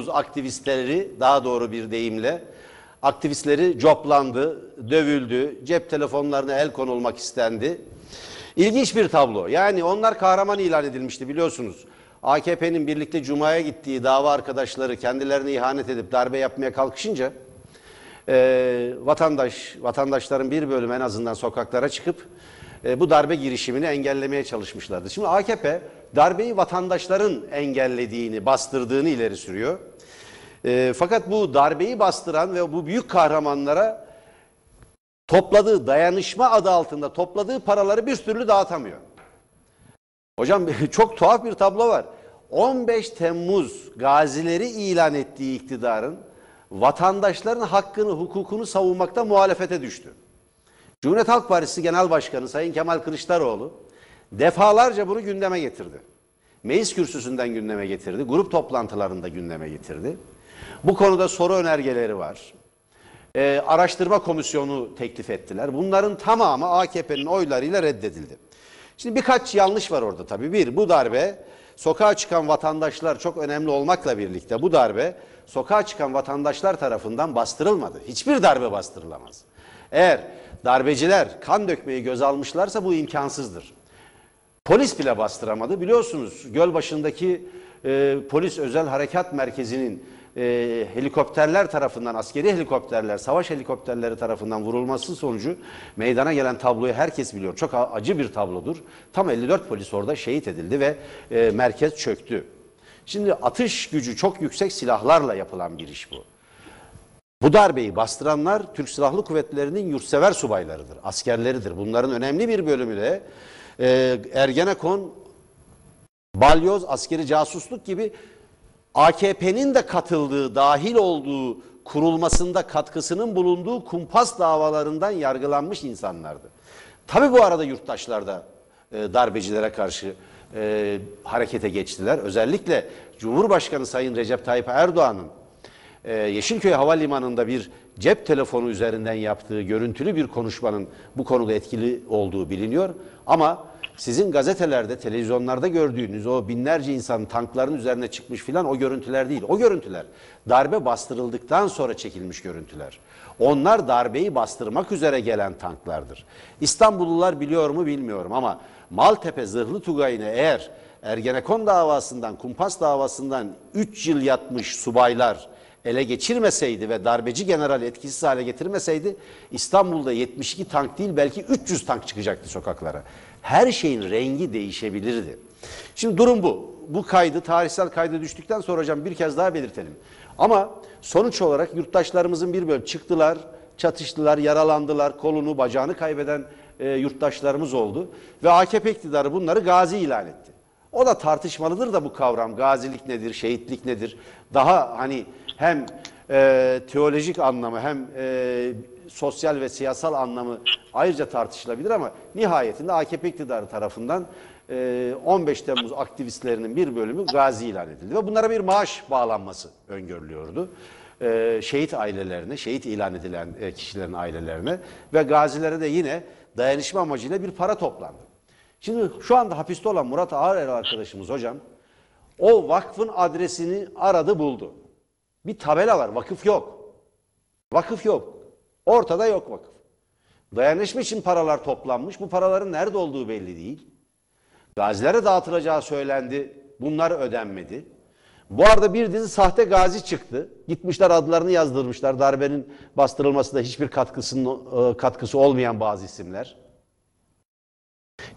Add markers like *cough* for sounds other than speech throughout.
Temmuz aktivistleri daha doğru bir deyimle aktivistleri coplandı, dövüldü, cep telefonlarına el konulmak istendi. İlginç bir tablo. Yani onlar kahraman ilan edilmişti biliyorsunuz. AKP'nin birlikte Cuma'ya gittiği dava arkadaşları kendilerine ihanet edip darbe yapmaya kalkışınca e, vatandaş, vatandaşların bir bölümü en azından sokaklara çıkıp e, bu darbe girişimini engellemeye çalışmışlardı. Şimdi AKP darbeyi vatandaşların engellediğini, bastırdığını ileri sürüyor. E, fakat bu darbeyi bastıran ve bu büyük kahramanlara topladığı dayanışma adı altında topladığı paraları bir türlü dağıtamıyor. Hocam *laughs* çok tuhaf bir tablo var. 15 Temmuz gazileri ilan ettiği iktidarın vatandaşların hakkını, hukukunu savunmakta muhalefete düştü. Cumhuriyet Halk Partisi Genel Başkanı Sayın Kemal Kılıçdaroğlu defalarca bunu gündeme getirdi. Meclis kürsüsünden gündeme getirdi, grup toplantılarında gündeme getirdi. Bu konuda soru önergeleri var. Ee, araştırma komisyonu teklif ettiler. Bunların tamamı AKP'nin oylarıyla reddedildi. Şimdi birkaç yanlış var orada tabii. Bir, bu darbe sokağa çıkan vatandaşlar çok önemli olmakla birlikte bu darbe sokağa çıkan vatandaşlar tarafından bastırılmadı. Hiçbir darbe bastırılamaz. Eğer darbeciler kan dökmeyi göz almışlarsa bu imkansızdır. Polis bile bastıramadı. Biliyorsunuz Gölbaşı'ndaki e, polis özel harekat merkezinin e, helikopterler tarafından, askeri helikopterler, savaş helikopterleri tarafından vurulması sonucu meydana gelen tabloyu herkes biliyor. Çok acı bir tablodur. Tam 54 polis orada şehit edildi ve e, merkez çöktü. Şimdi atış gücü çok yüksek silahlarla yapılan bir iş bu. Bu darbeyi bastıranlar Türk Silahlı Kuvvetleri'nin yurtsever subaylarıdır, askerleridir. Bunların önemli bir bölümü de e, Ergenekon, balyoz, askeri casusluk gibi AKP'nin de katıldığı, dahil olduğu kurulmasında katkısının bulunduğu kumpas davalarından yargılanmış insanlardı. Tabi bu arada yurttaşlar da e, darbecilere karşı e, harekete geçtiler. Özellikle Cumhurbaşkanı Sayın Recep Tayyip Erdoğan'ın e, Yeşilköy Havalimanı'nda bir cep telefonu üzerinden yaptığı görüntülü bir konuşmanın bu konuda etkili olduğu biliniyor. Ama sizin gazetelerde, televizyonlarda gördüğünüz o binlerce insan tankların üzerine çıkmış filan o görüntüler değil. O görüntüler darbe bastırıldıktan sonra çekilmiş görüntüler. Onlar darbeyi bastırmak üzere gelen tanklardır. İstanbullular biliyor mu bilmiyorum ama Maltepe Zırhlı Tugayı'nı eğer Ergenekon davasından, kumpas davasından 3 yıl yatmış subaylar ele geçirmeseydi ve darbeci general etkisiz hale getirmeseydi İstanbul'da 72 tank değil belki 300 tank çıkacaktı sokaklara. Her şeyin rengi değişebilirdi. Şimdi durum bu. Bu kaydı, tarihsel kaydı düştükten sonra hocam bir kez daha belirtelim. Ama sonuç olarak yurttaşlarımızın bir bölüm çıktılar, çatıştılar, yaralandılar, kolunu, bacağını kaybeden e, yurttaşlarımız oldu. Ve AKP iktidarı bunları gazi ilan etti. O da tartışmalıdır da bu kavram. Gazilik nedir, şehitlik nedir? Daha hani hem e, teolojik anlamı hem e, sosyal ve siyasal anlamı ayrıca tartışılabilir ama nihayetinde AKP iktidarı tarafından 15 Temmuz aktivistlerinin bir bölümü gazi ilan edildi. Ve bunlara bir maaş bağlanması öngörülüyordu. Şehit ailelerine, şehit ilan edilen kişilerin ailelerine ve gazilere de yine dayanışma amacıyla bir para toplandı. Şimdi şu anda hapiste olan Murat Ağarer arkadaşımız hocam o vakfın adresini aradı buldu. Bir tabela var vakıf yok. Vakıf yok. Ortada yok vakıf. Dayanışma için paralar toplanmış. Bu paraların nerede olduğu belli değil. Gazilere dağıtılacağı söylendi. Bunlar ödenmedi. Bu arada bir dizi sahte gazi çıktı. Gitmişler adlarını yazdırmışlar. Darbenin bastırılmasında hiçbir katkısının, e, katkısı olmayan bazı isimler.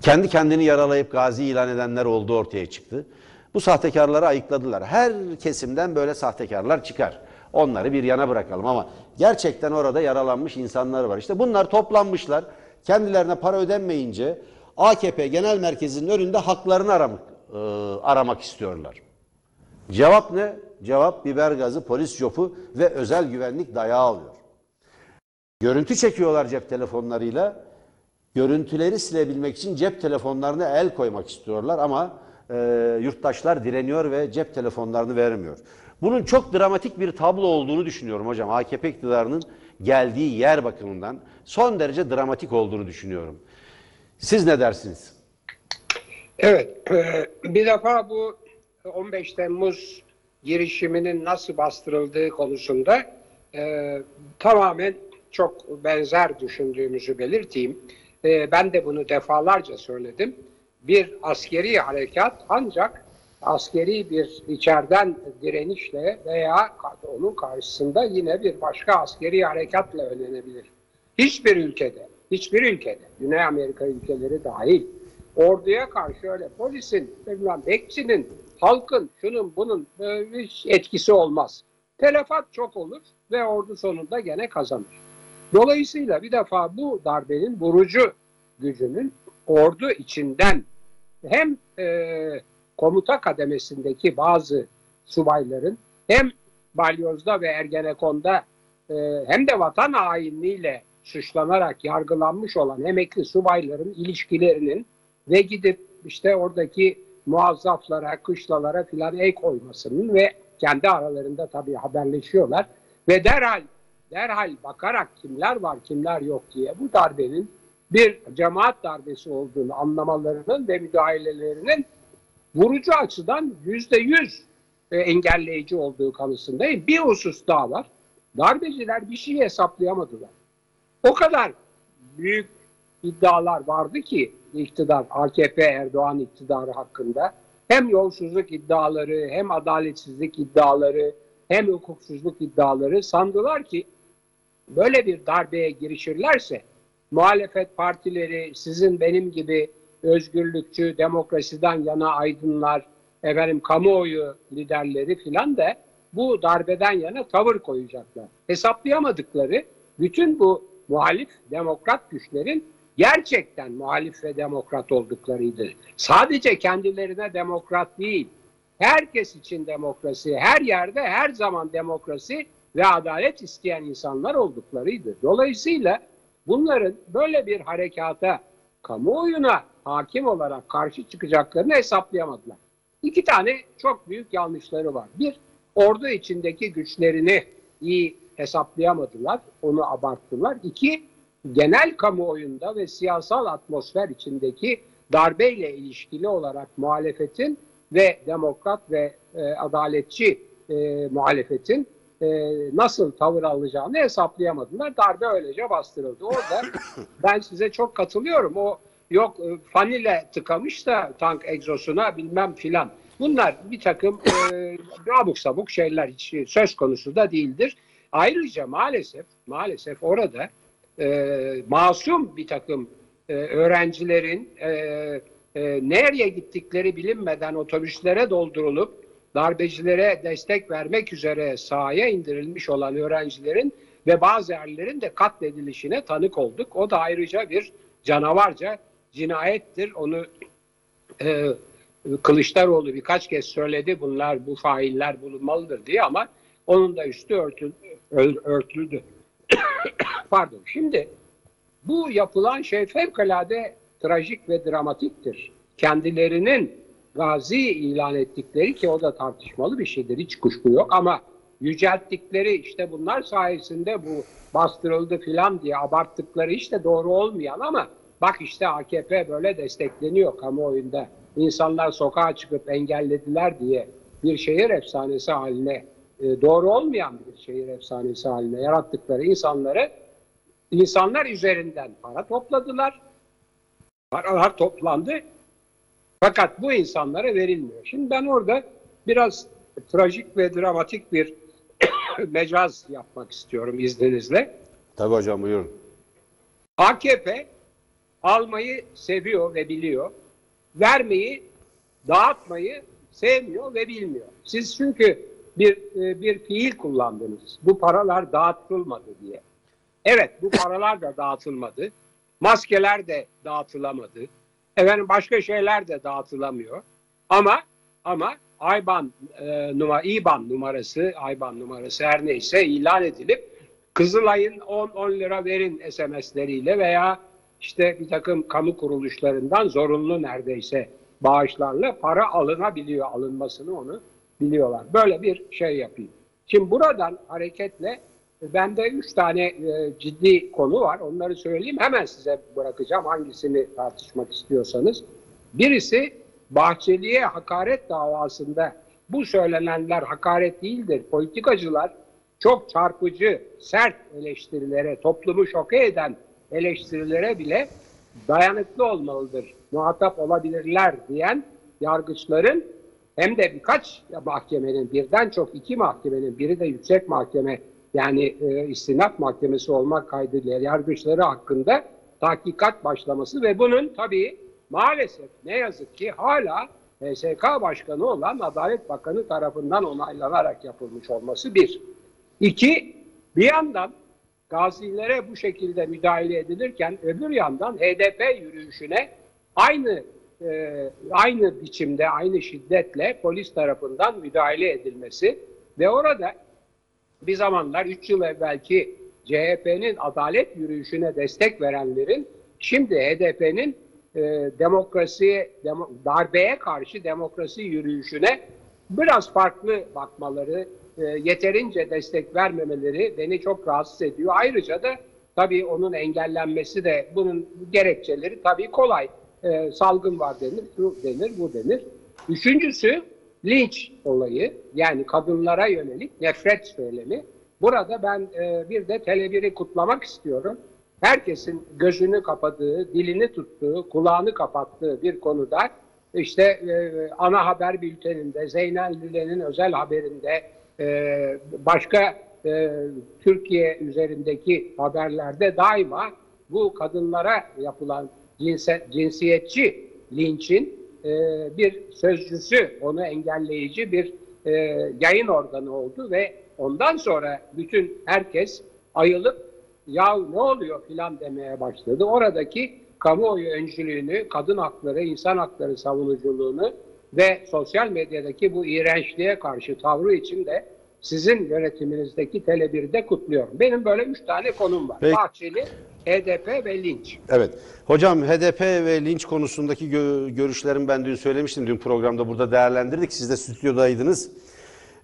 Kendi kendini yaralayıp gazi ilan edenler oldu ortaya çıktı. Bu sahtekarları ayıkladılar. Her kesimden böyle sahtekarlar çıkar. Onları bir yana bırakalım ama gerçekten orada yaralanmış insanlar var. İşte bunlar toplanmışlar. Kendilerine para ödenmeyince AKP Genel Merkezi'nin önünde haklarını aramak, e, aramak istiyorlar. Cevap ne? Cevap biber gazı, polis jopu ve özel güvenlik dayağı alıyor. Görüntü çekiyorlar cep telefonlarıyla. Görüntüleri silebilmek için cep telefonlarına el koymak istiyorlar ama e, yurttaşlar direniyor ve cep telefonlarını vermiyor. Bunun çok dramatik bir tablo olduğunu düşünüyorum hocam. AKP iktidarının geldiği yer bakımından son derece dramatik olduğunu düşünüyorum. Siz ne dersiniz? Evet, e, bir defa bu 15 Temmuz girişiminin nasıl bastırıldığı konusunda e, tamamen çok benzer düşündüğümüzü belirteyim. E, ben de bunu defalarca söyledim. Bir askeri harekat ancak askeri bir içeriden direnişle veya onun karşısında yine bir başka askeri harekatla önlenebilir. Hiçbir ülkede, hiçbir ülkede, Güney Amerika ülkeleri dahil orduya karşı öyle polisin, bilmem, bekçinin, halkın, şunun bunun hiç etkisi olmaz. Telefat çok olur ve ordu sonunda gene kazanır. Dolayısıyla bir defa bu darbenin vurucu gücünün ordu içinden hem e, komuta kademesindeki bazı subayların hem Balyoz'da ve Ergenekon'da e, hem de vatan hainliğiyle suçlanarak yargılanmış olan emekli subayların ilişkilerinin ve gidip işte oradaki muazzaflara, kışlalara filan el koymasının ve kendi aralarında tabii haberleşiyorlar ve derhal derhal bakarak kimler var kimler yok diye bu darbenin bir cemaat darbesi olduğunu anlamalarının ve müdahalelerinin vurucu açıdan yüzde yüz e, engelleyici olduğu kanısındayım. Bir husus daha var. Darbeciler bir şey hesaplayamadılar. O kadar büyük iddialar vardı ki iktidar, AKP Erdoğan iktidarı hakkında hem yolsuzluk iddiaları, hem adaletsizlik iddiaları, hem hukuksuzluk iddiaları sandılar ki böyle bir darbeye girişirlerse muhalefet partileri sizin benim gibi özgürlükçü, demokrasiden yana aydınlar, efendim kamuoyu liderleri filan da bu darbeden yana tavır koyacaklar. Hesaplayamadıkları bütün bu muhalif demokrat güçlerin gerçekten muhalif ve demokrat olduklarıydı. Sadece kendilerine demokrat değil, herkes için demokrasi, her yerde her zaman demokrasi ve adalet isteyen insanlar olduklarıydı. Dolayısıyla bunların böyle bir harekata, kamuoyuna hakim olarak karşı çıkacaklarını hesaplayamadılar. İki tane çok büyük yanlışları var. Bir, ordu içindeki güçlerini iyi hesaplayamadılar, onu abarttılar. İki, genel kamuoyunda ve siyasal atmosfer içindeki darbeyle ilişkili olarak muhalefetin ve demokrat ve e, adaletçi e, muhalefetin e, nasıl tavır alacağını hesaplayamadılar. Darbe öylece bastırıldı. Orada *coughs* ben size çok katılıyorum. O yok e, fanile tıkamış da tank egzosuna bilmem filan. Bunlar bir takım e, *coughs* abuk sabuk şeyler hiç söz konusu da değildir. Ayrıca maalesef maalesef orada e, masum bir takım e, öğrencilerin e, e, nereye gittikleri bilinmeden otobüslere doldurulup darbecilere destek vermek üzere sahaya indirilmiş olan öğrencilerin ve bazı yerlerin de katledilişine tanık olduk. O da ayrıca bir canavarca cinayettir. Onu e, Kılıçdaroğlu birkaç kez söyledi bunlar bu failler bulunmalıdır diye ama onun da üstü örtüldü. örtüldü. *coughs* Pardon. Şimdi bu yapılan şey fevkalade trajik ve dramatiktir. Kendilerinin gazi ilan ettikleri ki o da tartışmalı bir şeydir. Hiç kuşku yok ama yücelttikleri işte bunlar sayesinde bu bastırıldı filan diye abarttıkları işte doğru olmayan ama bak işte AKP böyle destekleniyor kamuoyunda. İnsanlar sokağa çıkıp engellediler diye bir şehir efsanesi haline e, doğru olmayan bir şehir efsanesi haline yarattıkları insanları insanlar üzerinden para topladılar. Paralar toplandı. Fakat bu insanlara verilmiyor. Şimdi ben orada biraz trajik ve dramatik bir *coughs* mecaz yapmak istiyorum izninizle. Tabii hocam buyurun. AKP almayı seviyor ve biliyor. Vermeyi, dağıtmayı sevmiyor ve bilmiyor. Siz çünkü bir e, bir fiil kullandınız. Bu paralar dağıtılmadı diye. Evet bu paralar da dağıtılmadı. Maskeler de dağıtılamadı. Efendim başka şeyler de dağıtılamıyor. Ama ama IBAN e, numara IBAN numarası, IBAN numarası her neyse ilan edilip Kızılay'ın 10 10 lira verin SMS'leriyle veya işte bir takım kamu kuruluşlarından zorunlu neredeyse bağışlarla para alınabiliyor. Alınmasını onu biliyorlar. Böyle bir şey yapayım. Şimdi buradan hareketle bende üç tane e, ciddi konu var. Onları söyleyeyim. Hemen size bırakacağım hangisini tartışmak istiyorsanız. Birisi Bahçeli'ye hakaret davasında bu söylenenler hakaret değildir. Politikacılar çok çarpıcı, sert eleştirilere, toplumu şoke eden eleştirilere bile dayanıklı olmalıdır, muhatap olabilirler diyen yargıçların hem de birkaç mahkemenin, birden çok iki mahkemenin, biri de yüksek mahkeme yani e, istinaf mahkemesi olmak kaydıyla yargıçları hakkında tahkikat başlaması ve bunun tabii maalesef ne yazık ki hala HSK Başkanı olan Adalet Bakanı tarafından onaylanarak yapılmış olması bir. İki, bir yandan gazilere bu şekilde müdahale edilirken öbür yandan HDP yürüyüşüne aynı e, aynı biçimde, aynı şiddetle polis tarafından müdahale edilmesi ve orada bir zamanlar 3 yıl evvelki CHP'nin adalet yürüyüşüne destek verenlerin şimdi HDP'nin e, demokrasi, demo, darbeye karşı demokrasi yürüyüşüne biraz farklı bakmaları, e, yeterince destek vermemeleri beni çok rahatsız ediyor. Ayrıca da tabii onun engellenmesi de bunun gerekçeleri tabii kolay. E, salgın var denir, şu denir, bu denir. Üçüncüsü linç olayı yani kadınlara yönelik nefret söylemi. Burada ben e, bir de Tele1'i kutlamak istiyorum. Herkesin gözünü kapadığı, dilini tuttuğu, kulağını kapattığı bir konuda işte e, ana haber bülteninde, Zeynel Lüle'nin özel haberinde, e, başka e, Türkiye üzerindeki haberlerde daima bu kadınlara yapılan cinse, cinsiyetçi linçin e, bir sözcüsü, onu engelleyici bir e, yayın organı oldu ve ondan sonra bütün herkes ayılıp ya ne oluyor filan demeye başladı. Oradaki kamuoyu öncülüğünü, kadın hakları, insan hakları savunuculuğunu ve sosyal medyadaki bu iğrençliğe karşı tavrı için de sizin yönetiminizdeki Tele1'de kutluyorum. Benim böyle üç tane konum var. Peki. Bahçeli, HDP ve linç. Evet. Hocam HDP ve linç konusundaki gö- görüşlerimi ben dün söylemiştim. Dün programda burada değerlendirdik. Siz de stüdyodaydınız.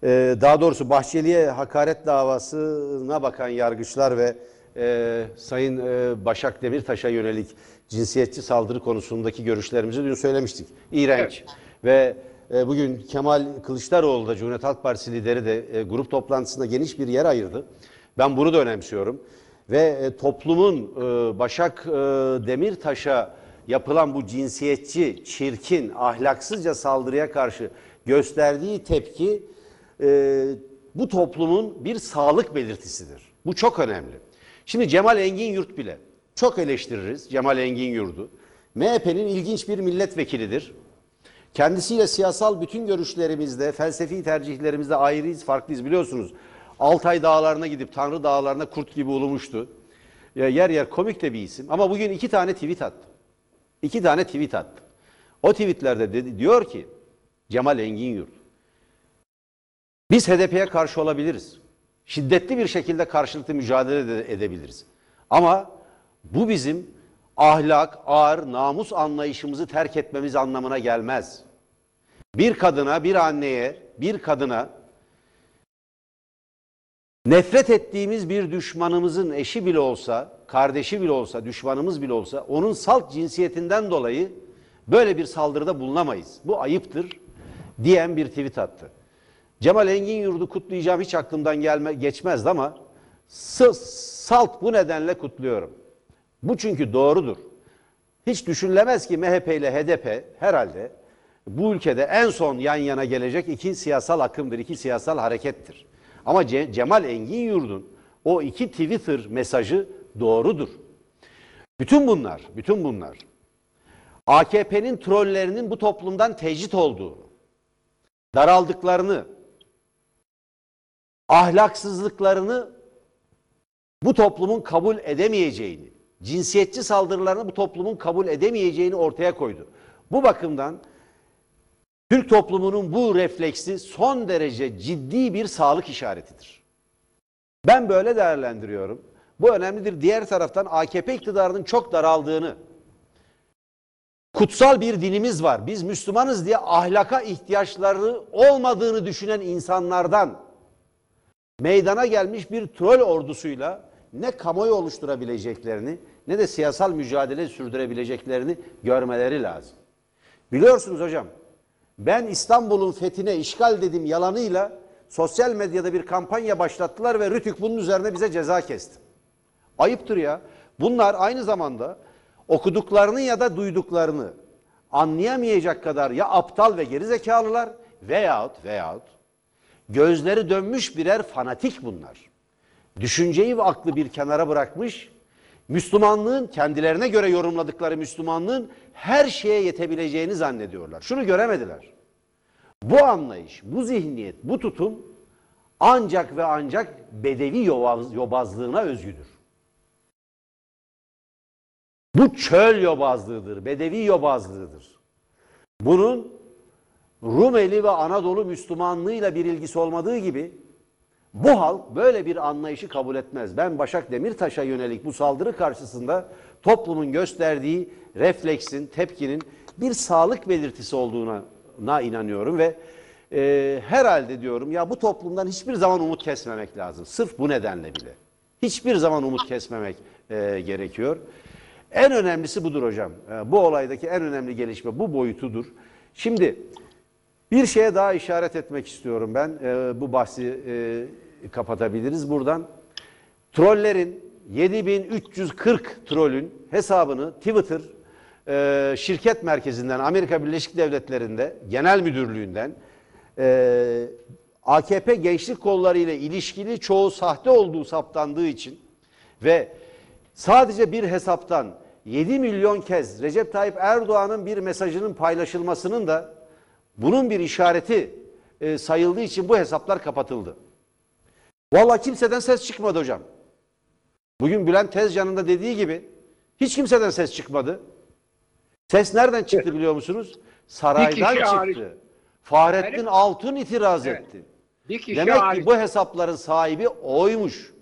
Ee, daha doğrusu Bahçeli'ye hakaret davasına bakan yargıçlar ve e, Sayın e, Başak Demirtaş'a yönelik cinsiyetçi saldırı konusundaki görüşlerimizi dün söylemiştik. İğrenç. Ve e, bugün Kemal Kılıçdaroğlu da Cumhuriyet Halk Partisi lideri de e, grup toplantısında geniş bir yer ayırdı. Ben bunu da önemsiyorum. Ve e, toplumun e, Başak e, Demirtaş'a yapılan bu cinsiyetçi, çirkin, ahlaksızca saldırıya karşı gösterdiği tepki bu toplumun bir sağlık belirtisidir. Bu çok önemli. Şimdi Cemal Engin Yurt bile çok eleştiririz Cemal Engin Yurt'u. MHP'nin ilginç bir milletvekilidir. Kendisiyle siyasal bütün görüşlerimizde, felsefi tercihlerimizde ayrıyız, farklıyız biliyorsunuz. Altay dağlarına gidip Tanrı dağlarına kurt gibi ulumuştu. Ya yer yer komik de bir isim. Ama bugün iki tane tweet attı. İki tane tweet attı. O tweetlerde dedi, diyor ki Cemal Engin Yurt. Biz HDP'ye karşı olabiliriz. Şiddetli bir şekilde karşılıklı mücadele de edebiliriz. Ama bu bizim ahlak, ağır, namus anlayışımızı terk etmemiz anlamına gelmez. Bir kadına, bir anneye, bir kadına nefret ettiğimiz bir düşmanımızın eşi bile olsa, kardeşi bile olsa, düşmanımız bile olsa onun salt cinsiyetinden dolayı böyle bir saldırıda bulunamayız. Bu ayıptır diyen bir tweet attı. Cemal Engin Yurdu kutlayacağım hiç aklımdan gelme, geçmezdi ama salt bu nedenle kutluyorum. Bu çünkü doğrudur. Hiç düşünülemez ki MHP ile HDP herhalde bu ülkede en son yan yana gelecek iki siyasal akımdır, iki siyasal harekettir. Ama Ce- Cemal Engin Yurdun o iki Twitter mesajı doğrudur. Bütün bunlar, bütün bunlar AKP'nin trollerinin bu toplumdan tecrit olduğunu, daraldıklarını, ahlaksızlıklarını bu toplumun kabul edemeyeceğini, cinsiyetçi saldırılarını bu toplumun kabul edemeyeceğini ortaya koydu. Bu bakımdan Türk toplumunun bu refleksi son derece ciddi bir sağlık işaretidir. Ben böyle değerlendiriyorum. Bu önemlidir. Diğer taraftan AKP iktidarının çok daraldığını, kutsal bir dinimiz var. Biz Müslümanız diye ahlaka ihtiyaçları olmadığını düşünen insanlardan meydana gelmiş bir troll ordusuyla ne kamuoyu oluşturabileceklerini ne de siyasal mücadele sürdürebileceklerini görmeleri lazım. Biliyorsunuz hocam ben İstanbul'un fethine işgal dedim yalanıyla sosyal medyada bir kampanya başlattılar ve Rütük bunun üzerine bize ceza kesti. Ayıptır ya. Bunlar aynı zamanda okuduklarını ya da duyduklarını anlayamayacak kadar ya aptal ve gerizekalılar veyahut veyahut gözleri dönmüş birer fanatik bunlar. Düşünceyi ve aklı bir kenara bırakmış, Müslümanlığın kendilerine göre yorumladıkları Müslümanlığın her şeye yetebileceğini zannediyorlar. Şunu göremediler. Bu anlayış, bu zihniyet, bu tutum ancak ve ancak bedevi yobaz- yobazlığına özgüdür. Bu çöl yobazlığıdır, bedevi yobazlığıdır. Bunun Rumeli ve Anadolu Müslümanlığıyla bir ilgisi olmadığı gibi bu halk böyle bir anlayışı kabul etmez. Ben Başak Demirtaş'a yönelik bu saldırı karşısında toplumun gösterdiği refleksin, tepkinin bir sağlık belirtisi olduğuna na inanıyorum ve e, herhalde diyorum ya bu toplumdan hiçbir zaman umut kesmemek lazım. Sırf bu nedenle bile. Hiçbir zaman umut kesmemek e, gerekiyor. En önemlisi budur hocam. E, bu olaydaki en önemli gelişme bu boyutudur. Şimdi bir şeye daha işaret etmek istiyorum ben. E, bu bahsi e, kapatabiliriz buradan. Trollerin 7340 trolün hesabını Twitter e, şirket merkezinden Amerika Birleşik Devletleri'nde genel müdürlüğünden e, AKP gençlik kolları ile ilişkili çoğu sahte olduğu saptandığı için ve sadece bir hesaptan 7 milyon kez Recep Tayyip Erdoğan'ın bir mesajının paylaşılmasının da bunun bir işareti e, sayıldığı için bu hesaplar kapatıldı. Vallahi kimseden ses çıkmadı hocam. Bugün Bülent Tezcan'ın da dediği gibi hiç kimseden ses çıkmadı. Ses nereden çıktı biliyor musunuz? Saraydan çıktı. hariç. Fahrettin Evet. Altun itiraz Evet. etti. Bir kişi Demek hariç. ki bu hesapların sahibi oymuş.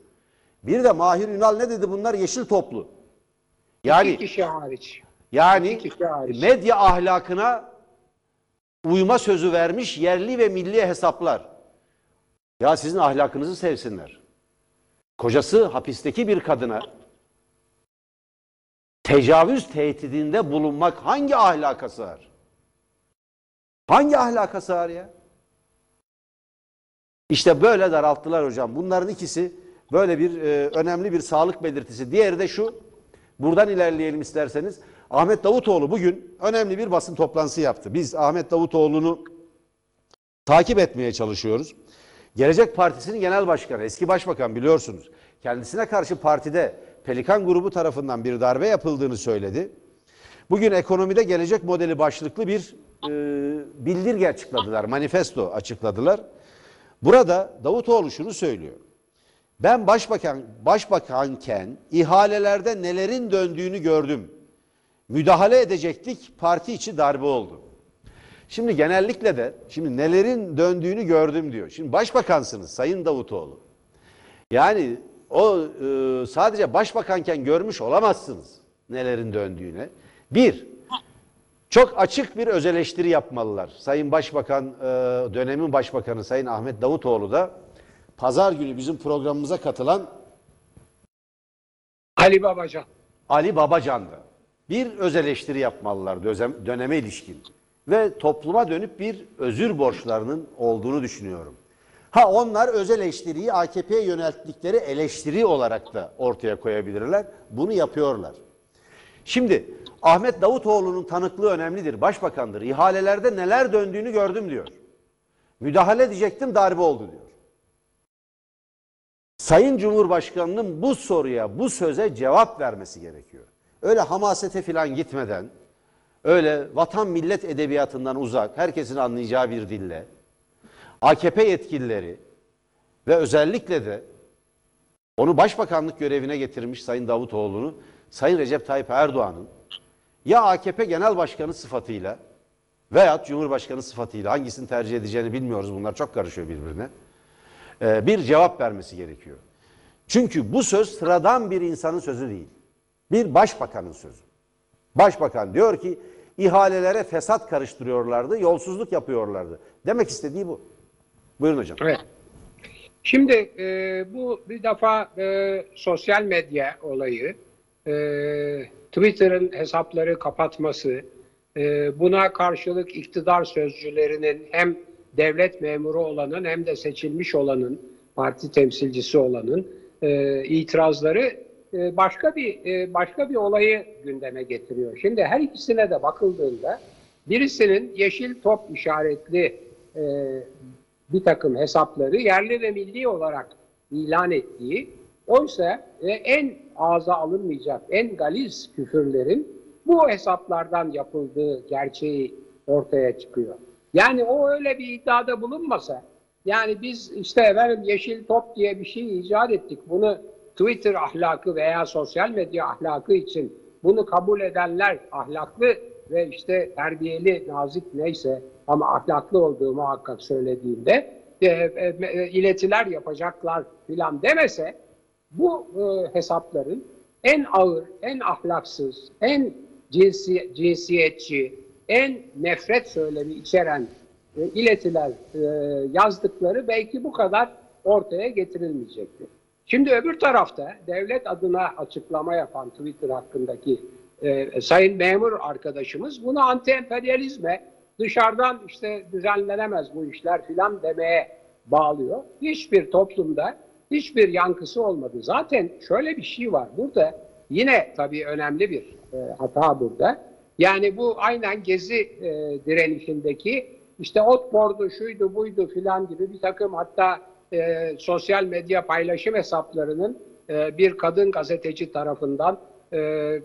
Bir de Mahir Ünal ne dedi? Bunlar yeşil toplu. Yani İki kişi hariç. yani kişi hariç. medya ahlakına uyma sözü vermiş yerli ve milli hesaplar. Ya sizin ahlakınızı sevsinler. Kocası hapisteki bir kadına tecavüz tehdidinde bulunmak hangi ahlaka sığar? Hangi ahlaka sığar ya? İşte böyle daralttılar hocam. Bunların ikisi böyle bir e, önemli bir sağlık belirtisi. Diğeri de şu. Buradan ilerleyelim isterseniz. Ahmet Davutoğlu bugün önemli bir basın toplantısı yaptı. Biz Ahmet Davutoğlu'nu takip etmeye çalışıyoruz. Gelecek Partisi'nin genel başkanı, eski başbakan biliyorsunuz. Kendisine karşı partide Pelikan grubu tarafından bir darbe yapıldığını söyledi. Bugün ekonomide gelecek modeli başlıklı bir e, bildirge açıkladılar, manifesto açıkladılar. Burada Davutoğlu şunu söylüyor. Ben başbakan başbakanken ihalelerde nelerin döndüğünü gördüm. Müdahale edecektik, parti içi darbe oldu. Şimdi genellikle de şimdi nelerin döndüğünü gördüm diyor. Şimdi başbakansınız Sayın Davutoğlu. Yani o e, sadece başbakanken görmüş olamazsınız nelerin döndüğüne. Bir, çok açık bir öz eleştiri yapmalılar. Sayın Başbakan, e, dönemin başbakanı Sayın Ahmet Davutoğlu da pazar günü bizim programımıza katılan Ali Babacan. Ali Babacan'da bir öz eleştiri yapmalılar döneme ilişkin ve topluma dönüp bir özür borçlarının olduğunu düşünüyorum. Ha onlar öz eleştiriyi AKP'ye yönelttikleri eleştiri olarak da ortaya koyabilirler. Bunu yapıyorlar. Şimdi Ahmet Davutoğlu'nun tanıklığı önemlidir. Başbakandır. İhalelerde neler döndüğünü gördüm diyor. Müdahale edecektim darbe oldu diyor. Sayın Cumhurbaşkanı'nın bu soruya, bu söze cevap vermesi gerekiyor. Öyle hamasete falan gitmeden, öyle vatan millet edebiyatından uzak, herkesin anlayacağı bir dille, AKP yetkilileri ve özellikle de onu başbakanlık görevine getirmiş Sayın Davutoğlu'nu, Sayın Recep Tayyip Erdoğan'ın ya AKP Genel Başkanı sıfatıyla veya Cumhurbaşkanı sıfatıyla hangisini tercih edeceğini bilmiyoruz. Bunlar çok karışıyor birbirine. Ee, bir cevap vermesi gerekiyor. Çünkü bu söz sıradan bir insanın sözü değil. Bir başbakanın sözü. Başbakan diyor ki ihalelere fesat karıştırıyorlardı, yolsuzluk yapıyorlardı. Demek istediği bu. Buyurun hocam. Evet. Şimdi e, bu bir defa e, sosyal medya olayı, e, Twitter'ın hesapları kapatması, Ee, buna karşılık iktidar sözcülerinin hem devlet memuru olanın hem de seçilmiş olanın, parti temsilcisi olanın e, itirazları e, başka bir e, başka bir olayı gündeme getiriyor. Şimdi her ikisine de bakıldığında birisinin yeşil top işaretli e, bir takım hesapları yerli ve milli olarak ilan ettiği, oysa en ağza alınmayacak, en galiz küfürlerin bu hesaplardan yapıldığı gerçeği ortaya çıkıyor. Yani o öyle bir iddiada bulunmasa, yani biz işte efendim yeşil top diye bir şey icat ettik, bunu Twitter ahlakı veya sosyal medya ahlakı için bunu kabul edenler ahlaklı ve işte terbiyeli, nazik neyse ama ahlaklı olduğu muhakkak söylediğinde e, e, e, iletiler yapacaklar filan demese bu e, hesapların en ağır, en ahlaksız, en cinsi, cinsiyetçi, en nefret söylemi içeren e, iletiler e, yazdıkları belki bu kadar ortaya getirilmeyecekti. Şimdi öbür tarafta devlet adına açıklama yapan Twitter hakkındaki e, sayın memur arkadaşımız bunu anti-emperyalizme dışarıdan işte düzenlenemez bu işler filan demeye bağlıyor. Hiçbir toplumda hiçbir yankısı olmadı. Zaten şöyle bir şey var burada yine tabii önemli bir e, hata burada. Yani bu aynen gezi e, direnişindeki işte otbordu şuydu buydu filan gibi bir takım hatta e, sosyal medya paylaşım hesaplarının e, bir kadın gazeteci tarafından e,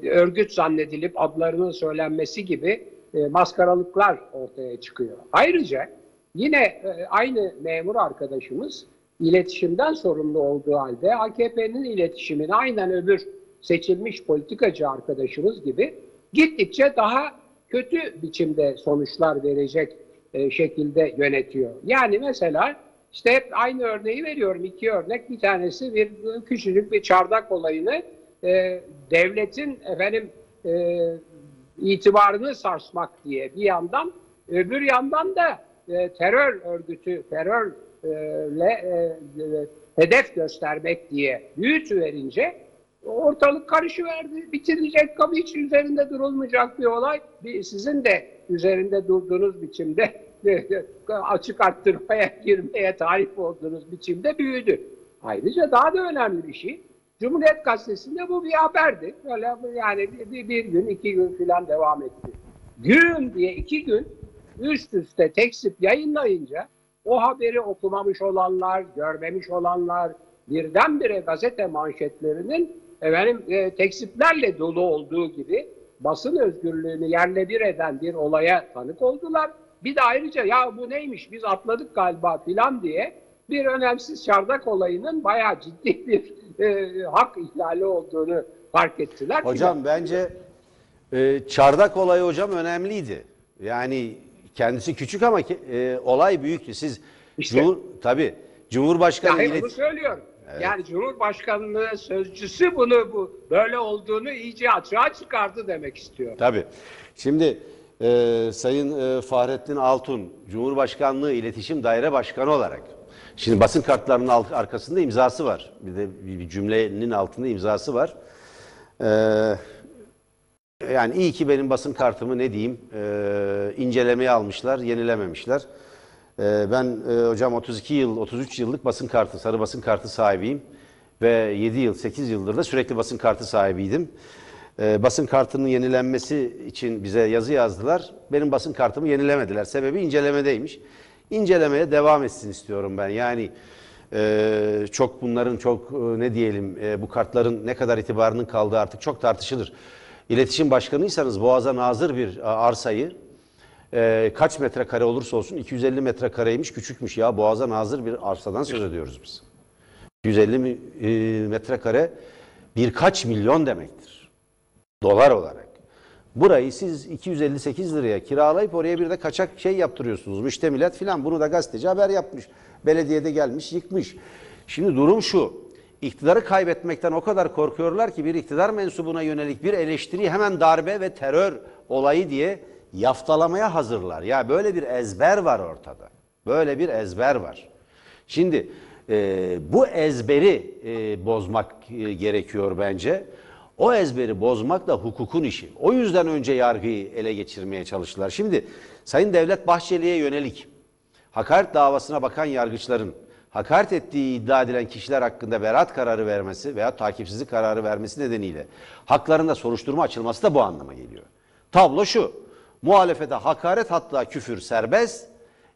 örgüt zannedilip adlarının söylenmesi gibi e, maskaralıklar ortaya çıkıyor. Ayrıca yine e, aynı memur arkadaşımız iletişimden sorumlu olduğu halde AKP'nin iletişimini aynen öbür seçilmiş politikacı arkadaşımız gibi gittikçe daha kötü biçimde sonuçlar verecek e, şekilde yönetiyor. Yani mesela işte hep aynı örneği veriyorum. iki örnek. Bir tanesi bir küçücük bir çardak olayını e, devletin efendim e, itibarını sarsmak diye bir yandan öbür yandan da e, terör örgütü terörle e, e, hedef göstermek diye büyütüverince ortalık karışıverdi. Bitirilecek tabii hiç üzerinde durulmayacak bir olay. Bir, sizin de üzerinde durduğunuz biçimde açık arttırmaya girmeye talip olduğunuz biçimde büyüdü. Ayrıca daha da önemli bir şey. Cumhuriyet Gazetesi'nde bu bir haberdi. Böyle yani bir, bir gün, iki gün falan devam etti. Gün diye iki gün üst üste tekstip yayınlayınca o haberi okumamış olanlar, görmemiş olanlar birdenbire gazete manşetlerinin efendim, e, tekstiplerle dolu olduğu gibi basın özgürlüğünü yerle bir eden bir olaya tanık oldular. Bir de ayrıca ya bu neymiş biz atladık galiba filan diye bir önemsiz çardak olayının bayağı ciddi *laughs* bir e, hak ihlali olduğunu fark ettiler. Hocam bence e, çardak olayı hocam önemliydi. Yani kendisi küçük ama e, olay büyüktü. Siz İşte. Cumhur, tabii Cumhurbaşkanı Yani ilet- bunu söylüyorum. Yani Cumhurbaşkanlığı sözcüsü bunu bu böyle olduğunu iyice açığa çıkardı demek istiyor. Tabii. Şimdi e, Sayın e, Fahrettin Altun, Cumhurbaşkanlığı İletişim Daire Başkanı olarak, şimdi basın kartlarının arkasında imzası var. Bir de bir, cümlenin altında imzası var. E, yani iyi ki benim basın kartımı ne diyeyim, e, incelemeye almışlar, yenilememişler. E, ben e, hocam 32 yıl, 33 yıllık basın kartı, sarı basın kartı sahibiyim. Ve 7 yıl, 8 yıldır da sürekli basın kartı sahibiydim. E, basın kartının yenilenmesi için bize yazı yazdılar. Benim basın kartımı yenilemediler. Sebebi incelemedeymiş. İncelemeye devam etsin istiyorum ben. Yani e, çok bunların çok e, ne diyelim e, bu kartların ne kadar itibarının kaldığı artık çok tartışılır. İletişim başkanıysanız boğaza nazır bir arsayı kaç metrekare olursa olsun 250 metrekareymiş küçükmüş ya boğaza nazır bir arsadan söz ediyoruz biz. 250 mi- e, metrekare birkaç milyon demektir. Dolar olarak. Burayı siz 258 liraya kiralayıp oraya bir de kaçak şey yaptırıyorsunuz. Müştemilat filan bunu da gazeteci haber yapmış. Belediyede gelmiş yıkmış. Şimdi durum şu. İktidarı kaybetmekten o kadar korkuyorlar ki bir iktidar mensubuna yönelik bir eleştiri hemen darbe ve terör olayı diye yaftalamaya hazırlar. Ya böyle bir ezber var ortada. Böyle bir ezber var. Şimdi e, bu ezberi e, bozmak e, gerekiyor bence. O ezberi bozmak da hukukun işi. O yüzden önce yargıyı ele geçirmeye çalıştılar. Şimdi Sayın Devlet Bahçeli'ye yönelik hakaret davasına bakan yargıçların hakaret ettiği iddia edilen kişiler hakkında beraat kararı vermesi veya takipsizlik kararı vermesi nedeniyle haklarında soruşturma açılması da bu anlama geliyor. Tablo şu. Muhalefete hakaret hatta küfür serbest,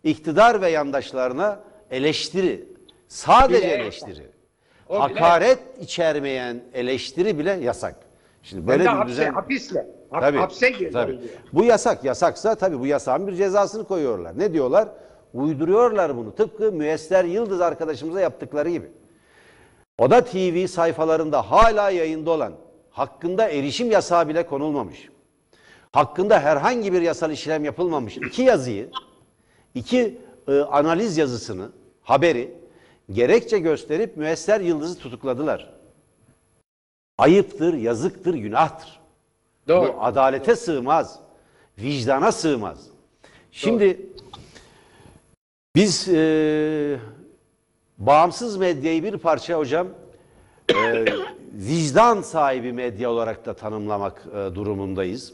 iktidar ve yandaşlarına eleştiri, sadece eleştiri. O bile- hakaret içermeyen eleştiri bile yasak. Şimdi Böyle bir hapse, düzen hapisle. hap- Tabii, hapse girdi. tabii. Bu yasak. Yasaksa tabii bu yasağın bir cezasını koyuyorlar. Ne diyorlar? Uyduruyorlar bunu. Tıpkı Müesser Yıldız arkadaşımıza yaptıkları gibi. O da TV sayfalarında hala yayında olan, hakkında erişim yasağı bile konulmamış. Hakkında herhangi bir yasal işlem yapılmamış iki yazıyı, iki e, analiz yazısını, haberi gerekçe gösterip Müesser Yıldız'ı tutukladılar. Ayıptır, yazıktır, günahtır. Doğru. Bu adalete sığmaz. Vicdana sığmaz. Şimdi biz e, bağımsız medyayı bir parça hocam e, vicdan sahibi medya olarak da tanımlamak e, durumundayız.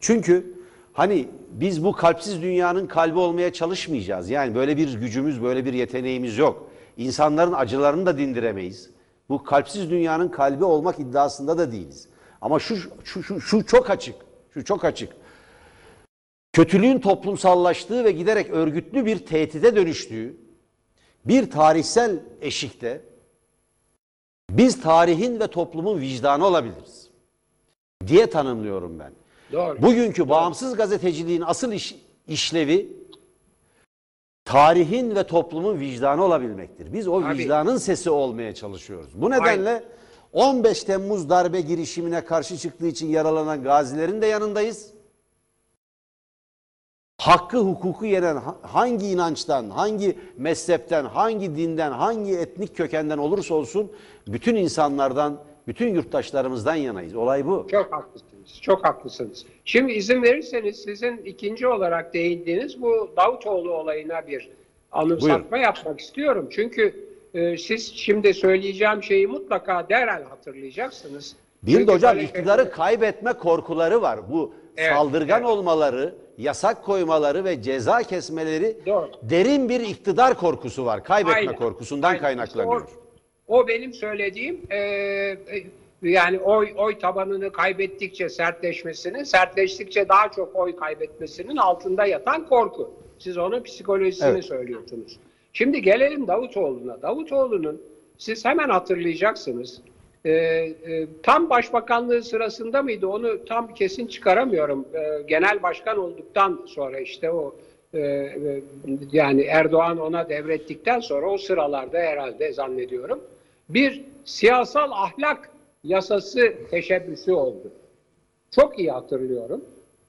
Çünkü hani biz bu kalpsiz dünyanın kalbi olmaya çalışmayacağız. Yani böyle bir gücümüz, böyle bir yeteneğimiz yok. İnsanların acılarını da dindiremeyiz. Bu kalpsiz dünyanın kalbi olmak iddiasında da değiliz. Ama şu şu şu, şu çok açık. Şu çok açık. Kötülüğün toplumsallaştığı ve giderek örgütlü bir tehdide dönüştüğü bir tarihsel eşikte biz tarihin ve toplumun vicdanı olabiliriz diye tanımlıyorum ben. Doğru. Bugünkü bağımsız gazeteciliğin asıl iş- işlevi tarihin ve toplumun vicdanı olabilmektir. Biz o Tabii. vicdanın sesi olmaya çalışıyoruz. Bu nedenle 15 Temmuz darbe girişimine karşı çıktığı için yaralanan gazilerin de yanındayız. Hakkı hukuku yenen ha- hangi inançtan, hangi mezhepten, hangi dinden, hangi etnik kökenden olursa olsun bütün insanlardan, bütün yurttaşlarımızdan yanayız. Olay bu. Çok haklısınız. Çok haklısınız. Şimdi izin verirseniz sizin ikinci olarak değindiğiniz bu Davutoğlu olayına bir anımsatma yapmak istiyorum. Çünkü e, siz şimdi söyleyeceğim şeyi mutlaka derhal hatırlayacaksınız. Bir de Çünkü hocam böyle iktidarı kaybetme korkuları var. Bu Evet, saldırgan evet. olmaları, yasak koymaları ve ceza kesmeleri Doğru. derin bir iktidar korkusu var. Kaybetme Aynen. korkusundan Aynen. kaynaklanıyor. İşte o, o benim söylediğim e, e, yani oy oy tabanını kaybettikçe sertleşmesinin, sertleştikçe daha çok oy kaybetmesinin altında yatan korku. Siz onun psikolojisini Evet. söylüyorsunuz. Şimdi gelelim Davutoğlu'na. Davutoğlu'nun siz hemen hatırlayacaksınız. e, e, tam başbakanlığı sırasında mıydı onu tam kesin çıkaramıyorum. E, genel başkan olduktan sonra işte o e, e, yani Erdoğan ona devrettikten sonra o sıralarda herhalde zannediyorum bir siyasal ahlak yasası teşebbüsü oldu. Çok iyi hatırlıyorum.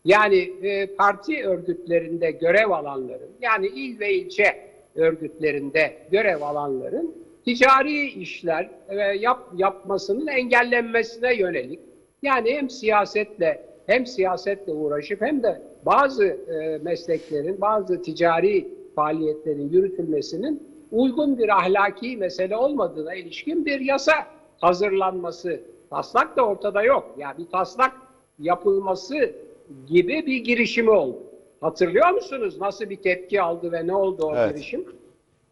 Yani e, parti örgütlerinde görev alanların yani il ve ilçe örgütlerinde görev alanların ticari işler ve yap, yapmasının engellenmesine yönelik yani hem siyasetle hem siyasetle uğraşıp hem de bazı e, mesleklerin, bazı ticari faaliyetlerin yürütülmesinin uygun bir ahlaki mesele olmadığına ilişkin bir yasa hazırlanması. Taslak da ortada yok. Yani bir taslak yapılması gibi bir girişimi oldu. Hatırlıyor musunuz nasıl bir tepki aldı ve ne oldu o Evet. girişim?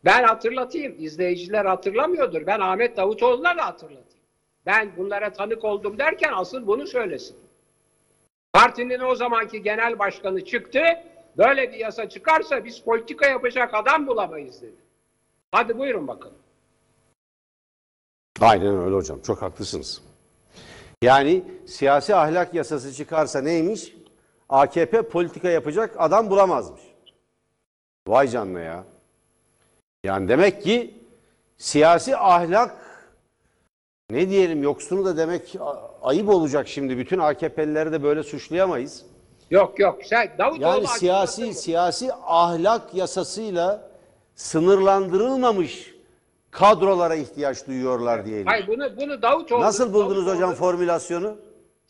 Ben hatırlatayım. İzleyiciler hatırlamıyordur. Ben Ahmet Davutoğlu'na da hatırlatayım. Ben bunlara tanık oldum derken asıl bunu söylesin. Partinin o zamanki genel başkanı çıktı. Böyle bir yasa çıkarsa biz politika yapacak adam bulamayız dedi. Hadi buyurun bakalım. Aynen öyle hocam. Çok haklısınız. Yani siyasi ahlak yasası çıkarsa neymiş? AKP politika yapacak adam bulamazmış. Vay canına ya. Yani demek ki siyasi ahlak ne diyelim yoksunu da demek ayıp olacak şimdi. Bütün AKP'lileri de böyle suçlayamayız. Yok yok. Sen Davutoğlu Yani siyasi siyasi ahlak yasasıyla sınırlandırılmamış kadrolara ihtiyaç duyuyorlar diyelim. Hayır bunu bunu Davutoğlu Nasıl buldunuz Davutoğlu- hocam formülasyonu?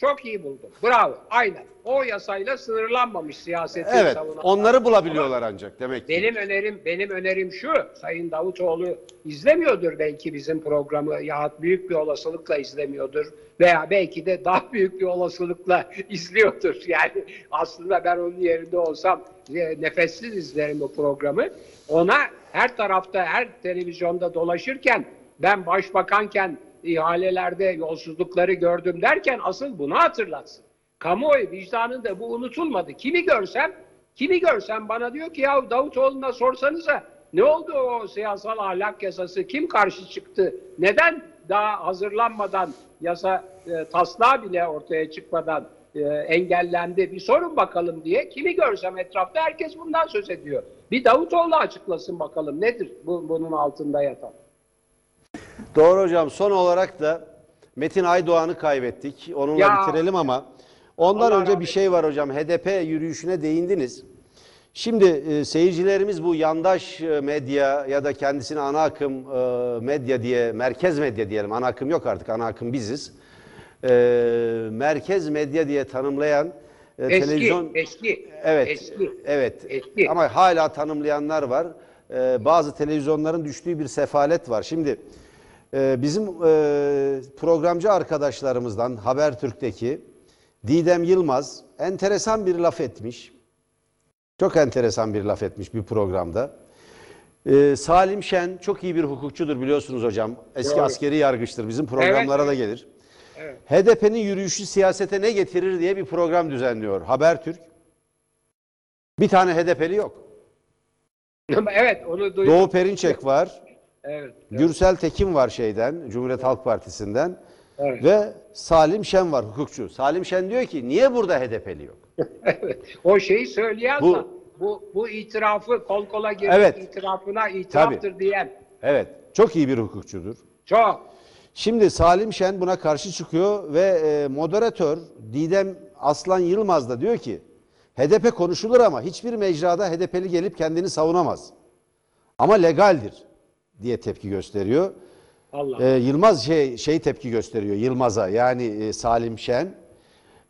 Çok iyi buldum. Bravo. Aynen. O yasayla sınırlanmamış siyaseti Evet, savunan- onları bulabiliyorlar ancak demek ki. Benim önerim benim önerim şu. Sayın Davutoğlu izlemiyordur belki bizim programı ya büyük bir olasılıkla izlemiyordur veya belki de daha *laughs* büyük bir olasılıkla *laughs* izliyordur. Yani aslında ben onun yerinde olsam e, nefessiz izlerim bu programı. Ona her tarafta her televizyonda dolaşırken ben başbakanken ihalelerde yolsuzlukları gördüm derken asıl bunu hatırlatsın. Kamuoyu vicdanında bu unutulmadı. Kimi görsem Kimi görsem bana diyor ki ya Davutoğlu'na sorsanıza ne oldu o siyasal ahlak yasası? Kim karşı çıktı? Neden daha hazırlanmadan yasa e, taslağı bile ortaya çıkmadan e, engellendi? Bir sorun bakalım diye. Kimi görsem etrafta herkes bundan söz ediyor. Bir Davutoğlu açıklasın bakalım nedir bu, bunun altında yatan? Doğru hocam. Son olarak da Metin Aydoğan'ı kaybettik. Onunla Ya. bitirelim ama ondan Allah önce bir rahmet şey var hocam. HDP yürüyüşüne değindiniz. Şimdi e, seyircilerimiz bu yandaş e, medya ya da kendisini ana akım e, medya diye, merkez medya diyelim. Ana akım yok artık. Ana akım biziz. E, merkez medya diye tanımlayan e, Eski, televizyon eski, Evet, eski. evet. Eski. Ama hala tanımlayanlar var. Ee, bazı televizyonların düştüğü bir sefalet var. Şimdi e, bizim e, programcı arkadaşlarımızdan Habertürk'teki Didem Yılmaz enteresan bir laf etmiş. Çok enteresan bir laf etmiş bir programda. Ee, Salim Şen çok iyi bir hukukçudur biliyorsunuz hocam. Eski Doğru. askeri yargıçtır. Bizim programlara Evet, da gelir. HDP'nin yürüyüşü siyasete ne getirir diye bir program düzenliyor Habertürk. Bir tane HDP'li yok. evet onu duydum. Doğu Perinçek var. Evet. Gürsel Tekin var şeyden, Cumhuriyet Halk Partisi'nden. Evet. Ve Salim Şen var hukukçu. Salim Şen diyor ki niye burada HDP'li yok? *laughs* Evet. O şeyi söyleyen Bu- bu, bu, bu itirafı kol kola girmek Evet. itirafına itiraftır diyen Evet, çok iyi bir hukukçudur. çok. Şimdi Salim Şen buna karşı çıkıyor ve e, moderatör Didem Aslan Yılmaz da diyor ki HDP konuşulur ama hiçbir mecrada HDP'li gelip kendini savunamaz. Ama legaldir diye tepki gösteriyor. Allah. Ee, Yılmaz şey, şey tepki gösteriyor Yılmaz'a yani e, Salim Şen.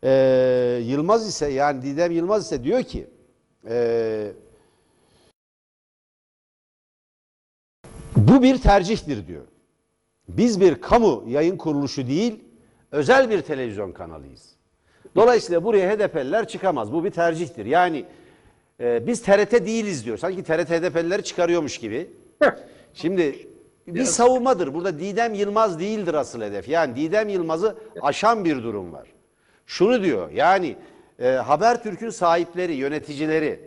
Ee, Yılmaz ise yani Didem Yılmaz ise diyor ki e, bu bir tercihtir diyor. Biz bir kamu yayın kuruluşu değil özel bir televizyon kanalıyız. Dolayısıyla buraya HDP'liler çıkamaz. Bu bir tercihtir. Yani e, biz TRT değiliz diyor. Sanki TRT HDP'lileri çıkarıyormuş gibi. Şimdi bir savunmadır. Burada Didem Yılmaz değildir asıl hedef. Yani Didem Yılmaz'ı aşan bir durum var. Şunu diyor yani e, Habertürk'ün sahipleri, yöneticileri,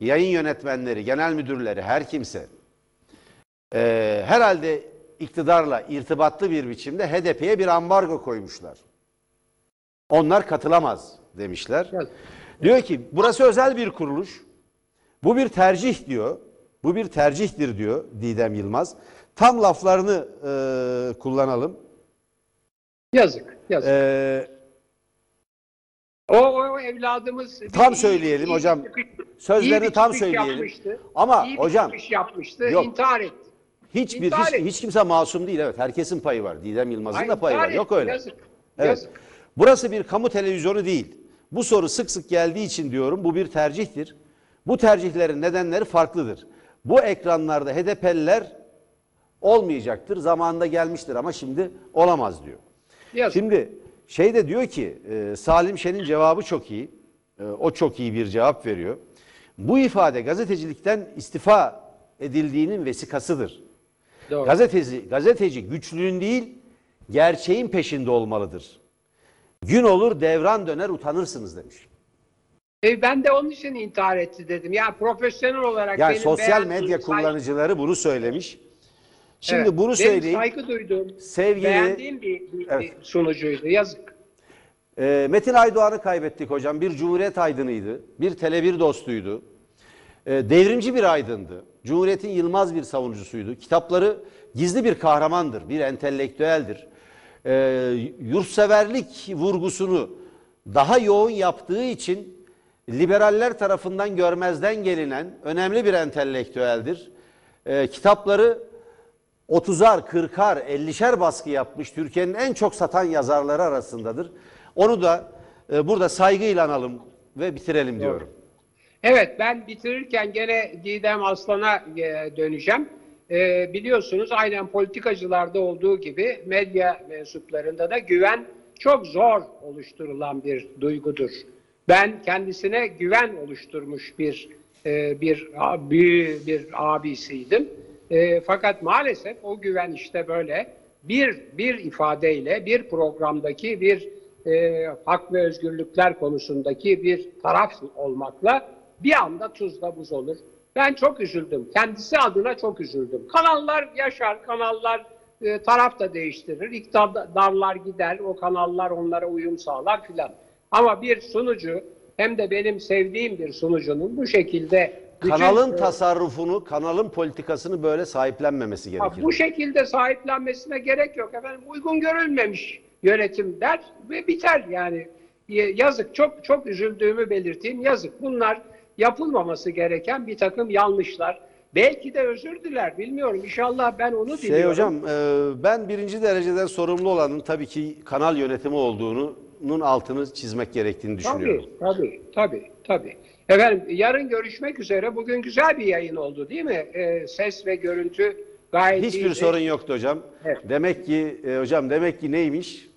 yayın yönetmenleri, genel müdürleri her kimse e, herhalde iktidarla irtibatlı bir biçimde HDP'ye bir ambargo koymuşlar. Onlar katılamaz demişler. Evet. Diyor ki burası özel bir kuruluş. Bu bir tercih diyor. Bu bir tercihtir diyor Didem Yılmaz. Tam laflarını e, kullanalım. Yazık. Yazık. E, o, o evladımız Tam bir- söyleyelim iyi hocam. çıkış- Sözlerini iyi tam söyleyelim. yapmıştı. Ama İyi bir hocam- yapmıştı. Yok. intihar etti. Hiçbir hiç, hiç kimse masum değil. Evet herkesin payı var. Didem Yılmaz'ın Ay, da payı var. Yok öyle. Yazık. Evet. Yazık. Burası bir kamu televizyonu değil. Bu soru sık sık geldiği için diyorum bu bir tercihtir. Bu tercihlerin nedenleri farklıdır. Bu ekranlarda HDP'liler olmayacaktır. Zamanında gelmiştir ama şimdi olamaz diyor. Yazık. Şimdi şey de diyor ki e, Salim Şen'in cevabı çok iyi. E, o çok iyi bir cevap veriyor. Bu ifade gazetecilikten istifa edildiğinin vesikasıdır. Doğru. Gazeteci, gazeteci güçlüğün değil, gerçeğin peşinde olmalıdır. Gün olur devran döner utanırsınız demiş. E, ben de onun için intihar etti dedim. Ya profesyonel olarak Yani benim sosyal medya saygı- kullanıcıları bunu söylemiş. Şimdi Evet, bunu söyleyeyim. saygı duyduğum, Sevgili- beğendiğim bir, bir- Evet. bir sunucuydu. Yazık. Ee, Metin Aydoğan'ı kaybettik hocam. Bir Cumhuriyet aydınıydı. Bir Tele1 dostuydu. Ee, devrimci bir aydındı. Cumhuriyet'in yılmaz bir savunucusuydu. Kitapları gizli bir kahramandır, bir entelektüeldir. Ee, yurtseverlik vurgusunu daha yoğun yaptığı için liberaller tarafından görmezden gelinen önemli bir entelektüeldir. Ee, kitapları 30'ar, 40'ar, 50'şer baskı yapmış Türkiye'nin en çok satan yazarları arasındadır. Onu da e, burada saygıyla analım ve bitirelim diyorum. Evet ben bitirirken gene Didem Aslan'a e, döneceğim. E, biliyorsunuz aynen politikacılarda olduğu gibi medya mensuplarında da güven çok zor oluşturulan bir duygudur. Ben kendisine güven oluşturmuş bir e, bir büyü bir abisiydim. E, fakat maalesef o güven işte böyle bir bir ifadeyle bir programdaki bir e, hak ve özgürlükler konusundaki bir taraf olmakla bir anda tuzla buz olur. Ben çok üzüldüm. Kendisi adına çok üzüldüm. Kanallar yaşar, kanallar e, taraf da değiştirir. İktidarlar gider, o kanallar onlara uyum sağlar filan. Ama bir sunucu hem de benim sevdiğim bir sunucunun bu şekilde bütün- Kanalın tasarrufunu, kanalın politikasını böyle sahiplenmemesi gerekir. bu şekilde sahiplenmesine gerek yok efendim. Uygun görülmemiş yönetim der ve biter yani. Yazık çok çok üzüldüğümü belirteyim. Yazık bunlar yapılmaması gereken bir takım yanlışlar. Belki de özür diler bilmiyorum. İnşallah ben onu Şey diliyorum. hocam, e, ben birinci dereceden sorumlu olanın tabii ki kanal yönetimi olduğunun altını çizmek gerektiğini düşünüyorum. Tabii, tabii, tabii, tabii. Efendim yarın görüşmek üzere. Bugün güzel bir yayın oldu değil mi? Ee, ses ve görüntü gayet Hiçbir iyiydi. sorun yoktu hocam. Evet. Demek ki e, hocam demek ki neymiş?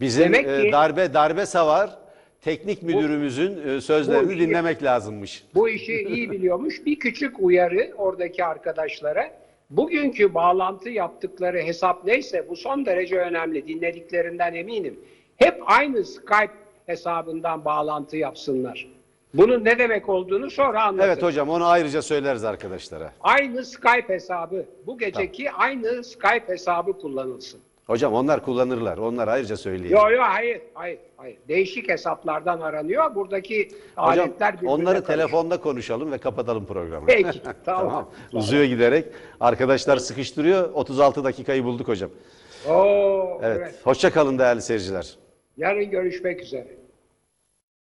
Bizim Demek e, ki- darbe darbe savar teknik müdürümüzün e, sözlerini bu işi- dinlemek lazımmış. Bu işi iyi biliyormuş. Bir küçük uyarı oradaki arkadaşlara. Bugünkü bağlantı yaptıkları hesap neyse bu son derece önemli. Dinlediklerinden eminim. Hep aynı Skype hesabından bağlantı yapsınlar. Bunun ne demek olduğunu sonra anlatırım. Evet hocam onu ayrıca söyleriz arkadaşlara. Aynı Skype hesabı. Bu geceki aynı Skype hesabı kullanılsın. Hocam onlar kullanırlar. Onlar ayrıca söyleyelim. Yok yok hayır hayır hayır. Değişik hesaplardan aranıyor. Buradaki Hocam aletler onları karışıyor. telefonda konuşalım ve kapatalım programı. Peki, *laughs* tamam. Uzuyor giderek. Arkadaşlar sıkıştırıyor. 36 dakikayı bulduk hocam. Oo, Evet. evet. Hoşça kalın değerli seyirciler. Yarın görüşmek üzere.